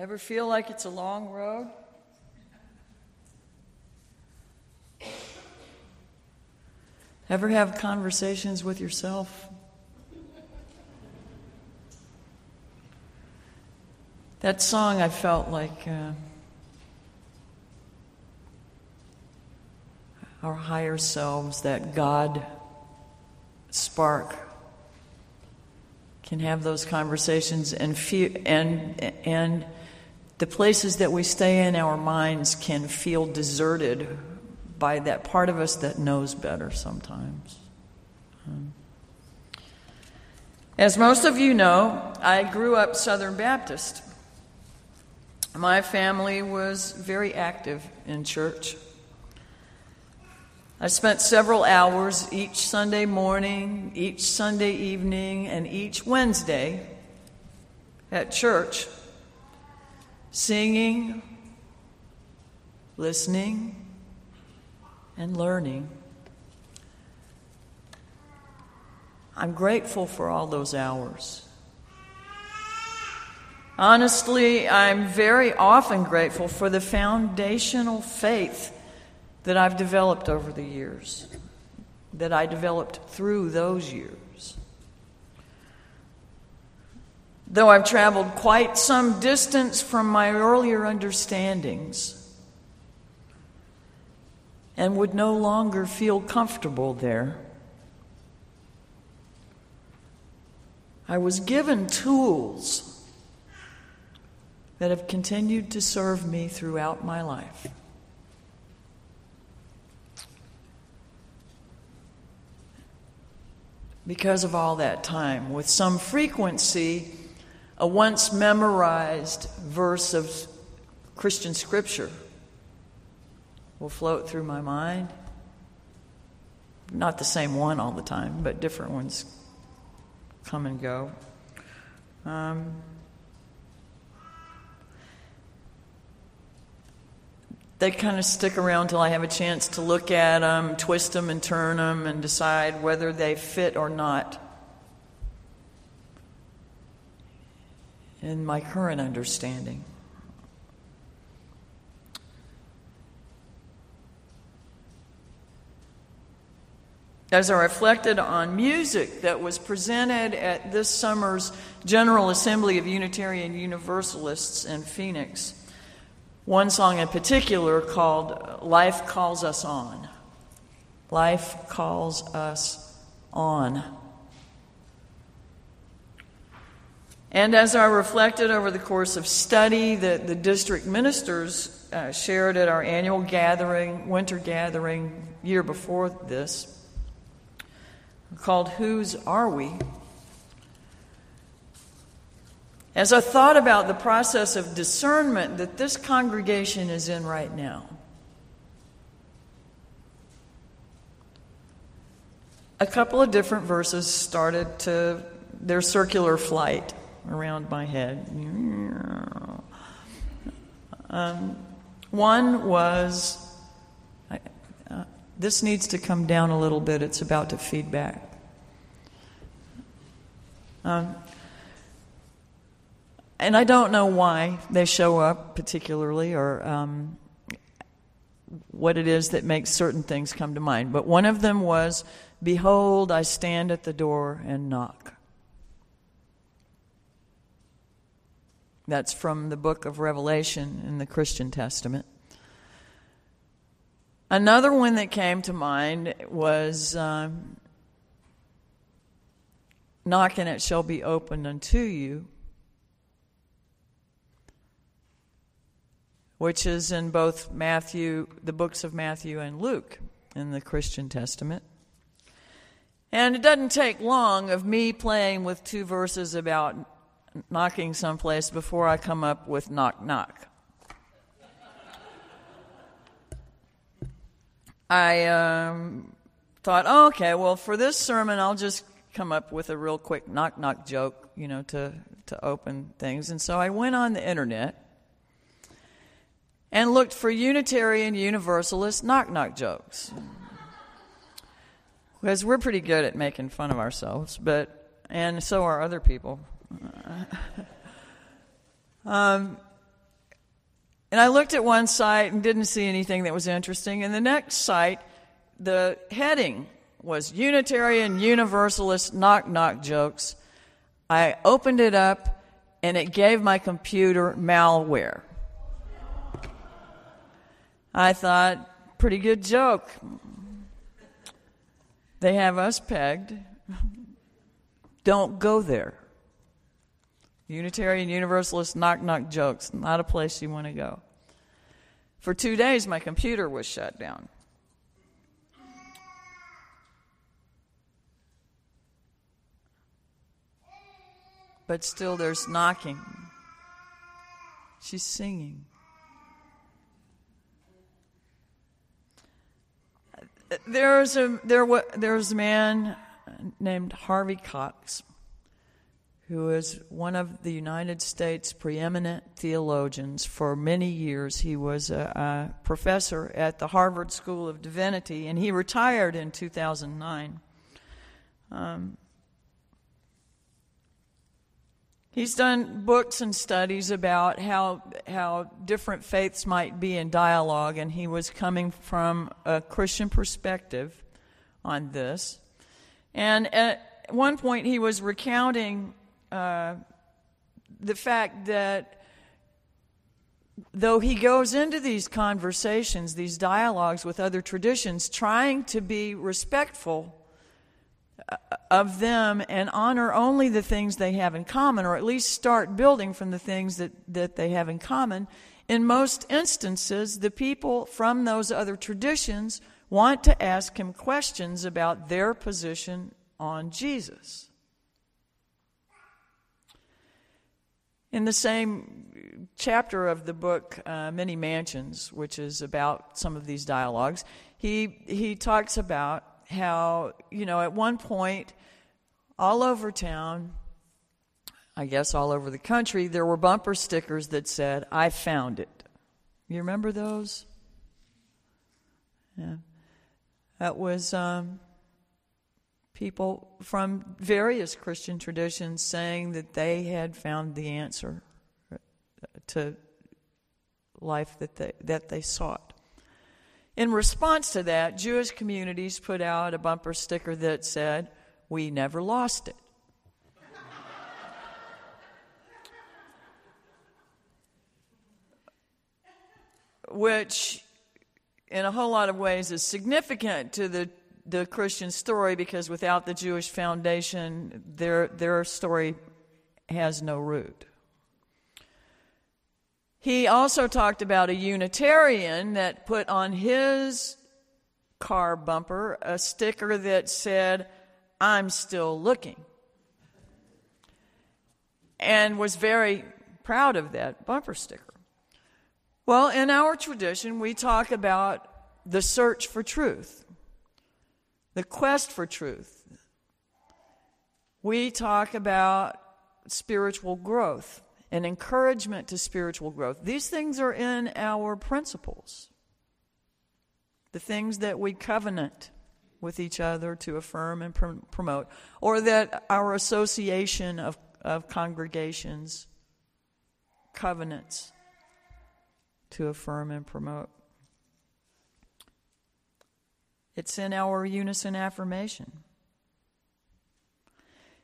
Ever feel like it's a long road? Ever have conversations with yourself? That song, I felt like uh, our higher selves, that God spark, can have those conversations and feel, and and the places that we stay in our minds can feel deserted by that part of us that knows better sometimes. Um, as most of you know, I grew up Southern Baptist. My family was very active in church. I spent several hours each Sunday morning, each Sunday evening, and each Wednesday at church singing, listening, and learning. I'm grateful for all those hours. Honestly, I'm very often grateful for the foundational faith that I've developed over the years, that I developed through those years. Though I've traveled quite some distance from my earlier understandings and would no longer feel comfortable there. I was given tools that have continued to serve me throughout my life. Because of all that time, with some frequency, a once memorized verse of Christian scripture will float through my mind. Not the same one all the time, but different ones come and go. Um, they kind of stick around till I have a chance to look at them, twist them, and turn them, and decide whether they fit or not. In my current understanding. As I reflected on music that was presented at this summer's General Assembly of Unitarian Universalists in Phoenix, one song in particular called Life Calls Us On. Life Calls Us On. And as I reflected over the course of study that the district ministers uh, shared at our annual gathering, winter gathering, year before this, called Whose Are We? As I thought about the process of discernment that this congregation is in right now, a couple of different verses started to their circular flight around my head. Um, one was uh, this needs to come down a little bit, it's about to feedback. Um, and I don't know why they show up particularly or um, what it is that makes certain things come to mind. But one of them was Behold, I stand at the door and knock. That's from the book of Revelation in the Christian Testament. Another one that came to mind was um, Knock and it shall be opened unto you, which is in both Matthew, the books of Matthew and Luke in the Christian Testament. And it doesn't take long of me playing with two verses about knocking someplace before I come up with knock knock. I um, thought, oh, okay, well, for this sermon, I'll just come up with a real quick knock knock joke, you know, to, to open things. And so I went on the internet and looked for Unitarian Universalist knock knock jokes. Because we're pretty good at making fun of ourselves, but, and so are other people. um, And I looked at one site and didn't see anything that was interesting. And the next site, the heading was Unitarian Universalist knock knock jokes. I opened it up and it gave my computer malware. I thought, pretty good joke. They have us pegged. Don't go there. Unitarian Universalist knock knock jokes, not a place you want to go. For two days, my computer was shut down. But still, there's knocking. She's singing. There's a there there's a man named Harvey Cox who is one of the United States' preeminent theologians. For many years, he was a, a, professor at the Harvard School of Divinity, and he retired in 2009. Um, he's done books and studies about how how different faiths might be in dialogue, and he was coming from a Christian perspective on this. And at one point, he was recounting uh, the fact that though he goes into these conversations, these dialogues with other traditions, trying to be respectful uh, of them and honor only the things they have in common, or at least start building from the things that, that they have in common, in most instances, the people from those other traditions want to ask him questions about their position on Jesus. In the same chapter of the book, uh, Many Mansions, which is about some of these dialogues, he, he talks about how, you know, at one point, all over town, I guess all over the country, there were bumper stickers that said, I found it. You remember those? Yeah. That was um, people from various Christian traditions saying that they had found the answer to life that they, that they sought. In response to that, Jewish communities put out a bumper sticker that said, We never lost it. Which, in a whole lot of ways, is significant to the the Christian story because without the Jewish foundation, their, their story has no root. He also talked about a Unitarian that put on his car bumper a sticker that said, I'm still looking. And was very proud of that bumper sticker. Well, in our tradition, we talk about the search for truth the quest for truth. We talk about spiritual growth and encouragement to spiritual growth. These things are in our principles, the things that we covenant with each other to affirm and pr- promote, or that our association of, of congregations covenants to affirm and promote. It's in our unison affirmation.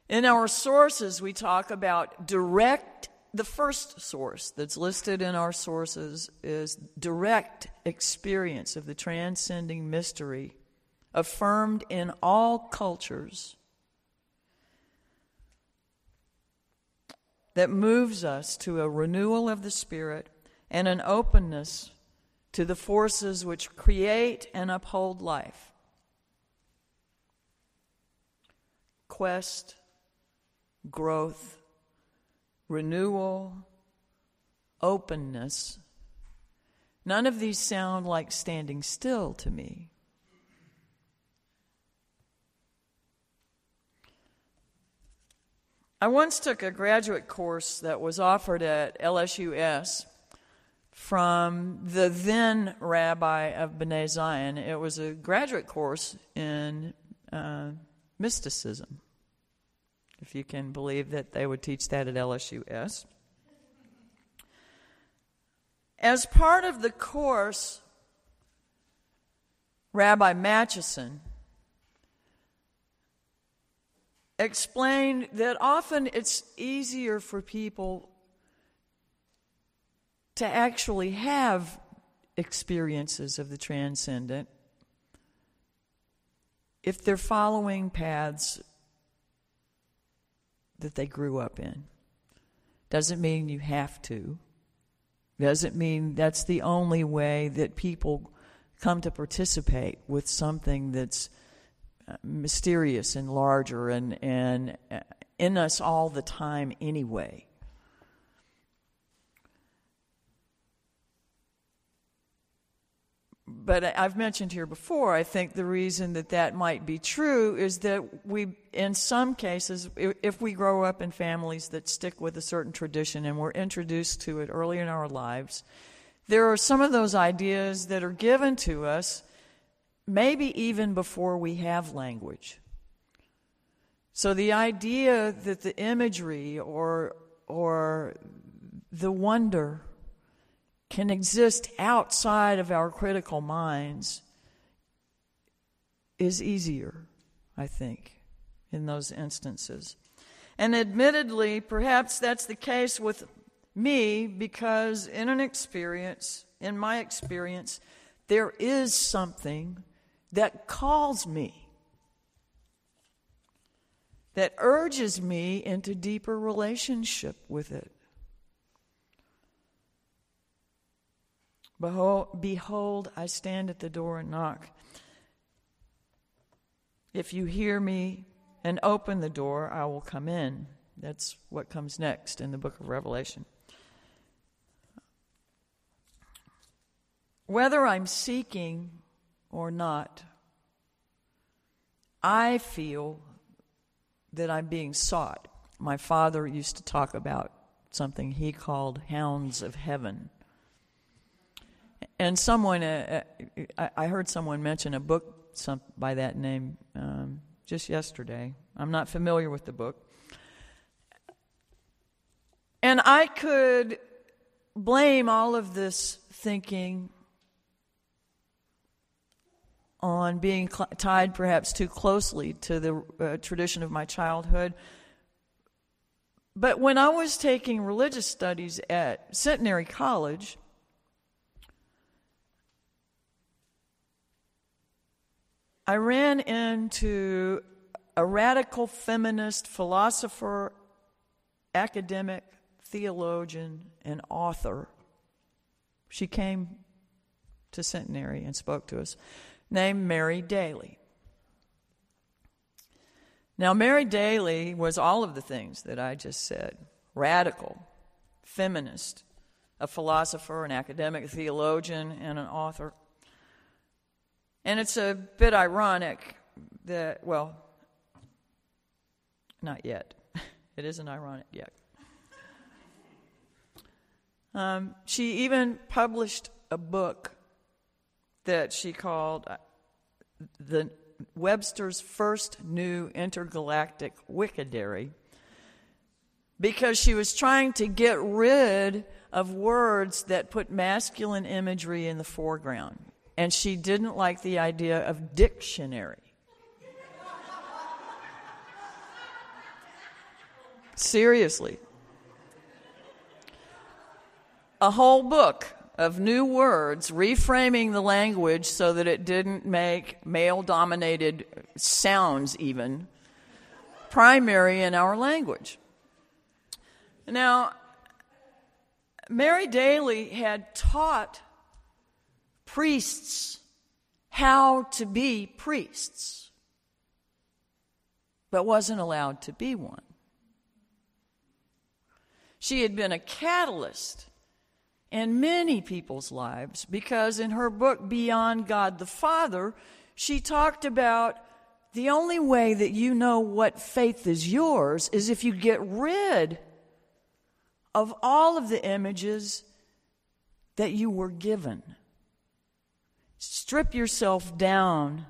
In our sources, we talk about direct, the first source that's listed in our sources is direct experience of the transcending mystery, affirmed in all cultures, that moves us to a renewal of the Spirit and an openness to the forces which create and uphold life. Quest, growth, renewal, openness. None of these sound like standing still to me. I once took a graduate course that was offered at LSUS from the then rabbi of B'nai Zion. It was a graduate course in uh, mysticism, if you can believe that they would teach that at LSUS. as part of the course, Rabbi Matchison explained that often it's easier for people to actually have experiences of the transcendent if they're following paths that they grew up in. Doesn't mean you have to. Doesn't mean that's the only way that people come to participate with something that's uh, mysterious and larger and, and uh, in us all the time anyway. But I've mentioned here before, I think the reason that that might be true is that we, in some cases, if we grow up in families that stick with a certain tradition and we're introduced to it early in our lives, there are some of those ideas that are given to us maybe even before we have language. So the idea that the imagery or, or the wonder can exist outside of our critical minds is easier, I think, in those instances. And admittedly, perhaps that's the case with me because in an experience, in my experience, there is something that calls me, that urges me into deeper relationship with it. Behold, I stand at the door and knock. If you hear me and open the door, I will come in. That's what comes next in the book of Revelation. Whether I'm seeking or not, I feel that I'm being sought. My father used to talk about something he called hounds of heaven. And someone, uh, uh I heard someone mention a book some, by that name um, just yesterday. I'm not familiar with the book. And I could blame all of this thinking on being cl- tied perhaps too closely to the uh, tradition of my childhood. But when I was taking religious studies at Centenary College, I ran into a radical feminist philosopher, academic, theologian, and author. She came to Centenary and spoke to us, named Mary Daly. Now, Mary Daly was all of the things that I just said radical, feminist, a philosopher, an academic, a theologian, and an author. And it's a bit ironic that, well, not yet. it isn't ironic yet. Um, she even published a book that she called uh, the Webster's first new intergalactic Wickedary because she was trying to get rid of words that put masculine imagery in the foreground and she didn't like the idea of dictionary. Seriously. A whole book of new words, reframing the language so that it didn't make male dominated sounds, even, primary in our language. Now, Mary Daly had taught priests how to be priests, but wasn't allowed to be one. She had been a catalyst in many people's lives because in her book, Beyond God the Father, she talked about the only way that you know what faith is yours is if you get rid of all of the images that you were given. Strip yourself down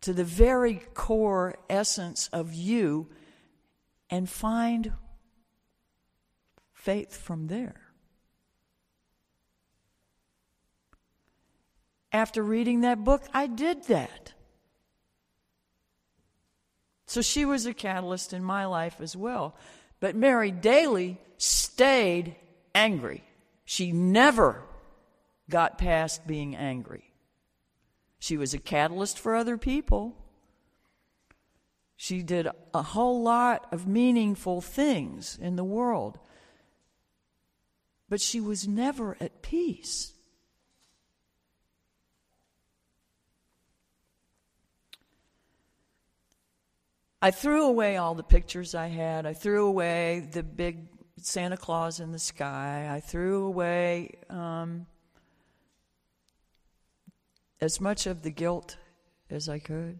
to the very core essence of you and find faith from there. after reading that book, I did that. So she was a catalyst in my life as well. But Mary Daly stayed angry. She never got past being angry. She was a catalyst for other people. She did a whole lot of meaningful things in the world. But she was never at peace. I threw away all the pictures I had. I threw away the big Santa Claus in the sky. I threw away um, as much of the guilt as I could.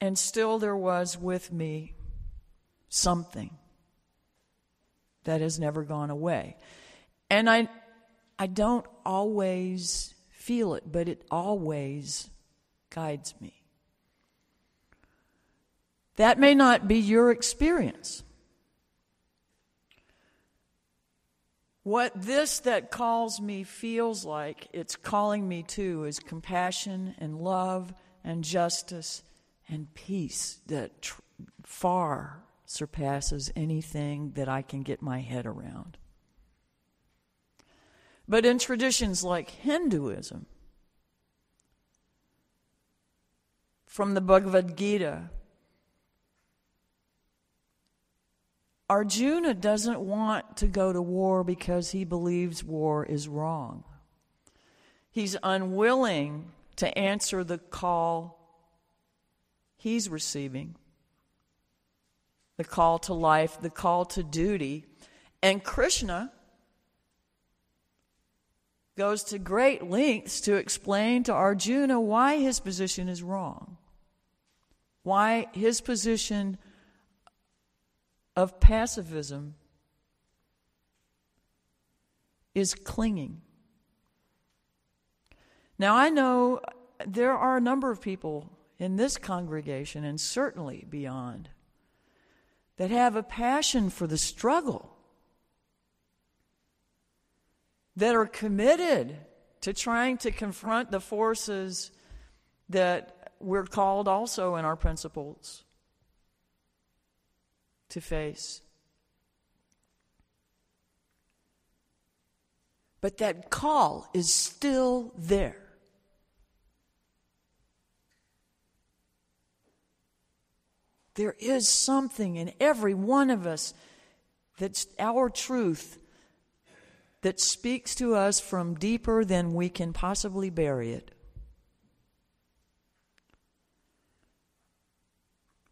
And still, there was with me something that has never gone away. And I, I don't always feel it, but it always guides me. That may not be your experience. What this that calls me feels like it's calling me to is compassion and love and justice and peace that tr- far surpasses anything that I can get my head around. But in traditions like Hinduism, from the Bhagavad Gita, Arjuna doesn't want to go to war because he believes war is wrong. He's unwilling to answer the call he's receiving the call to life, the call to duty. And Krishna goes to great lengths to explain to Arjuna why his position is wrong, why his position of pacifism is clinging. Now, I know there are a number of people in this congregation and certainly beyond that have a passion for the struggle, that are committed to trying to confront the forces that we're called also in our principles to face. But that call is still there. There is something in every one of us that's our truth that speaks to us from deeper than we can possibly bury it.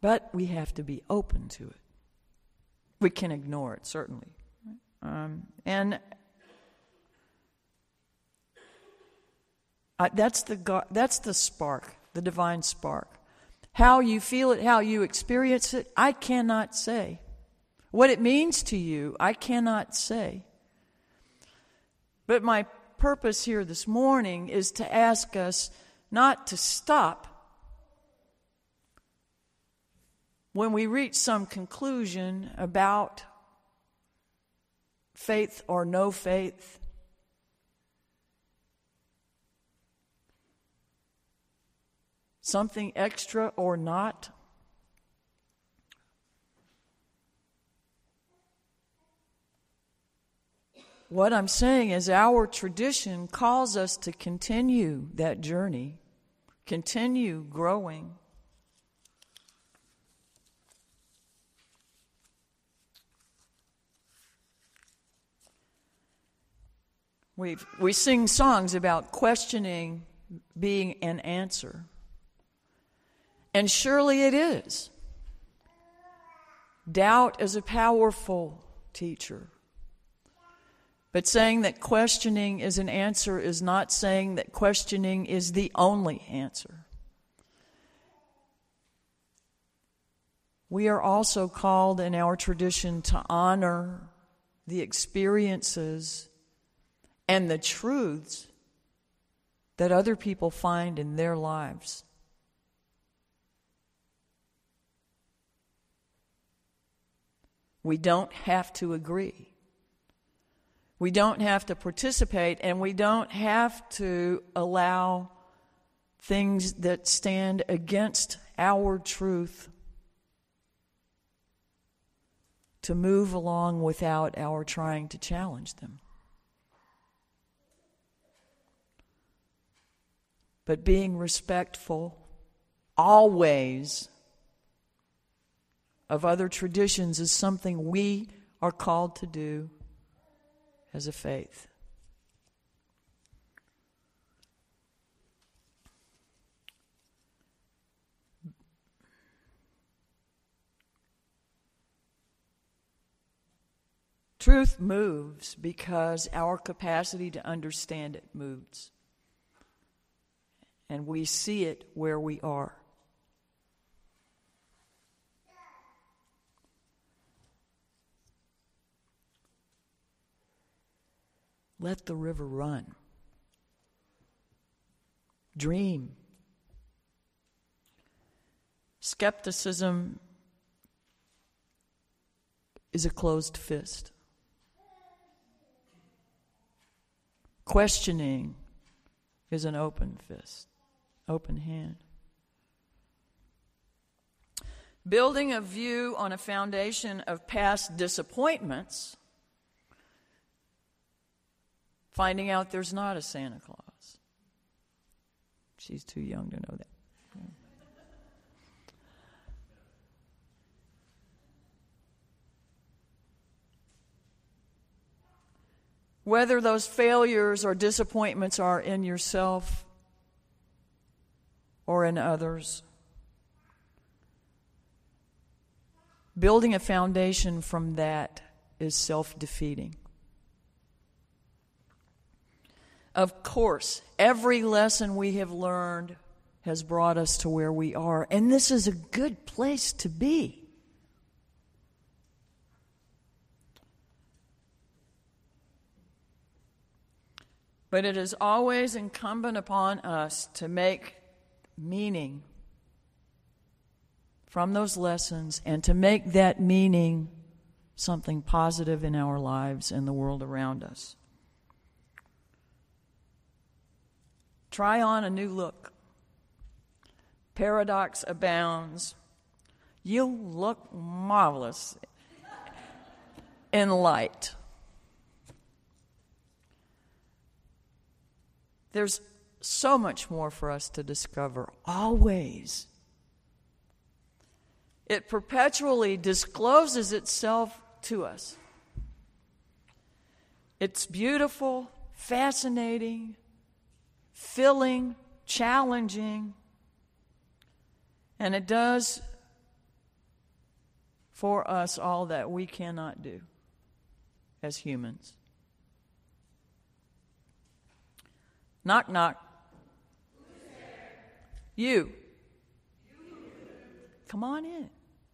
But we have to be open to it. We can ignore it, certainly. Um, and that's, the, that's the spark, the divine spark. How you feel it, how you experience it, I cannot say. What it means to you, I cannot say. But my purpose here this morning is to ask us not to stop when we reach some conclusion about faith or no faith. something extra or not? What I'm saying is, our tradition calls us to continue that journey, continue growing. We we sing songs about questioning being an answer. And surely it is. Doubt is a powerful teacher. But saying that questioning is an answer is not saying that questioning is the only answer. We are also called in our tradition to honor the experiences and the truths that other people find in their lives. We don't have to agree. We don't have to participate, and we don't have to allow things that stand against our truth to move along without our trying to challenge them. But being respectful always of other traditions is something we are called to do as a faith. Truth moves because our capacity to understand it moves. And we see it where we are. Let the river run. Dream. Skepticism is a closed fist. Questioning is an open fist, open hand. Building a view on a foundation of past disappointments, finding out there's not a Santa Claus. She's too young to know that. whether those failures or disappointments are in yourself or in others. Building a foundation from that is self defeating. Of course, every lesson we have learned has brought us to where we are, and this is a good place to be. But it is always incumbent upon us to make meaning from those lessons and to make that meaning something positive in our lives and the world around us. Try on a new look. Paradox abounds. You look marvelous in light. There's so much more for us to discover, always. It perpetually discloses itself to us. It's beautiful, fascinating, filling, challenging, and it does for us all that we cannot do as humans. Knock, knock. You. Come on in.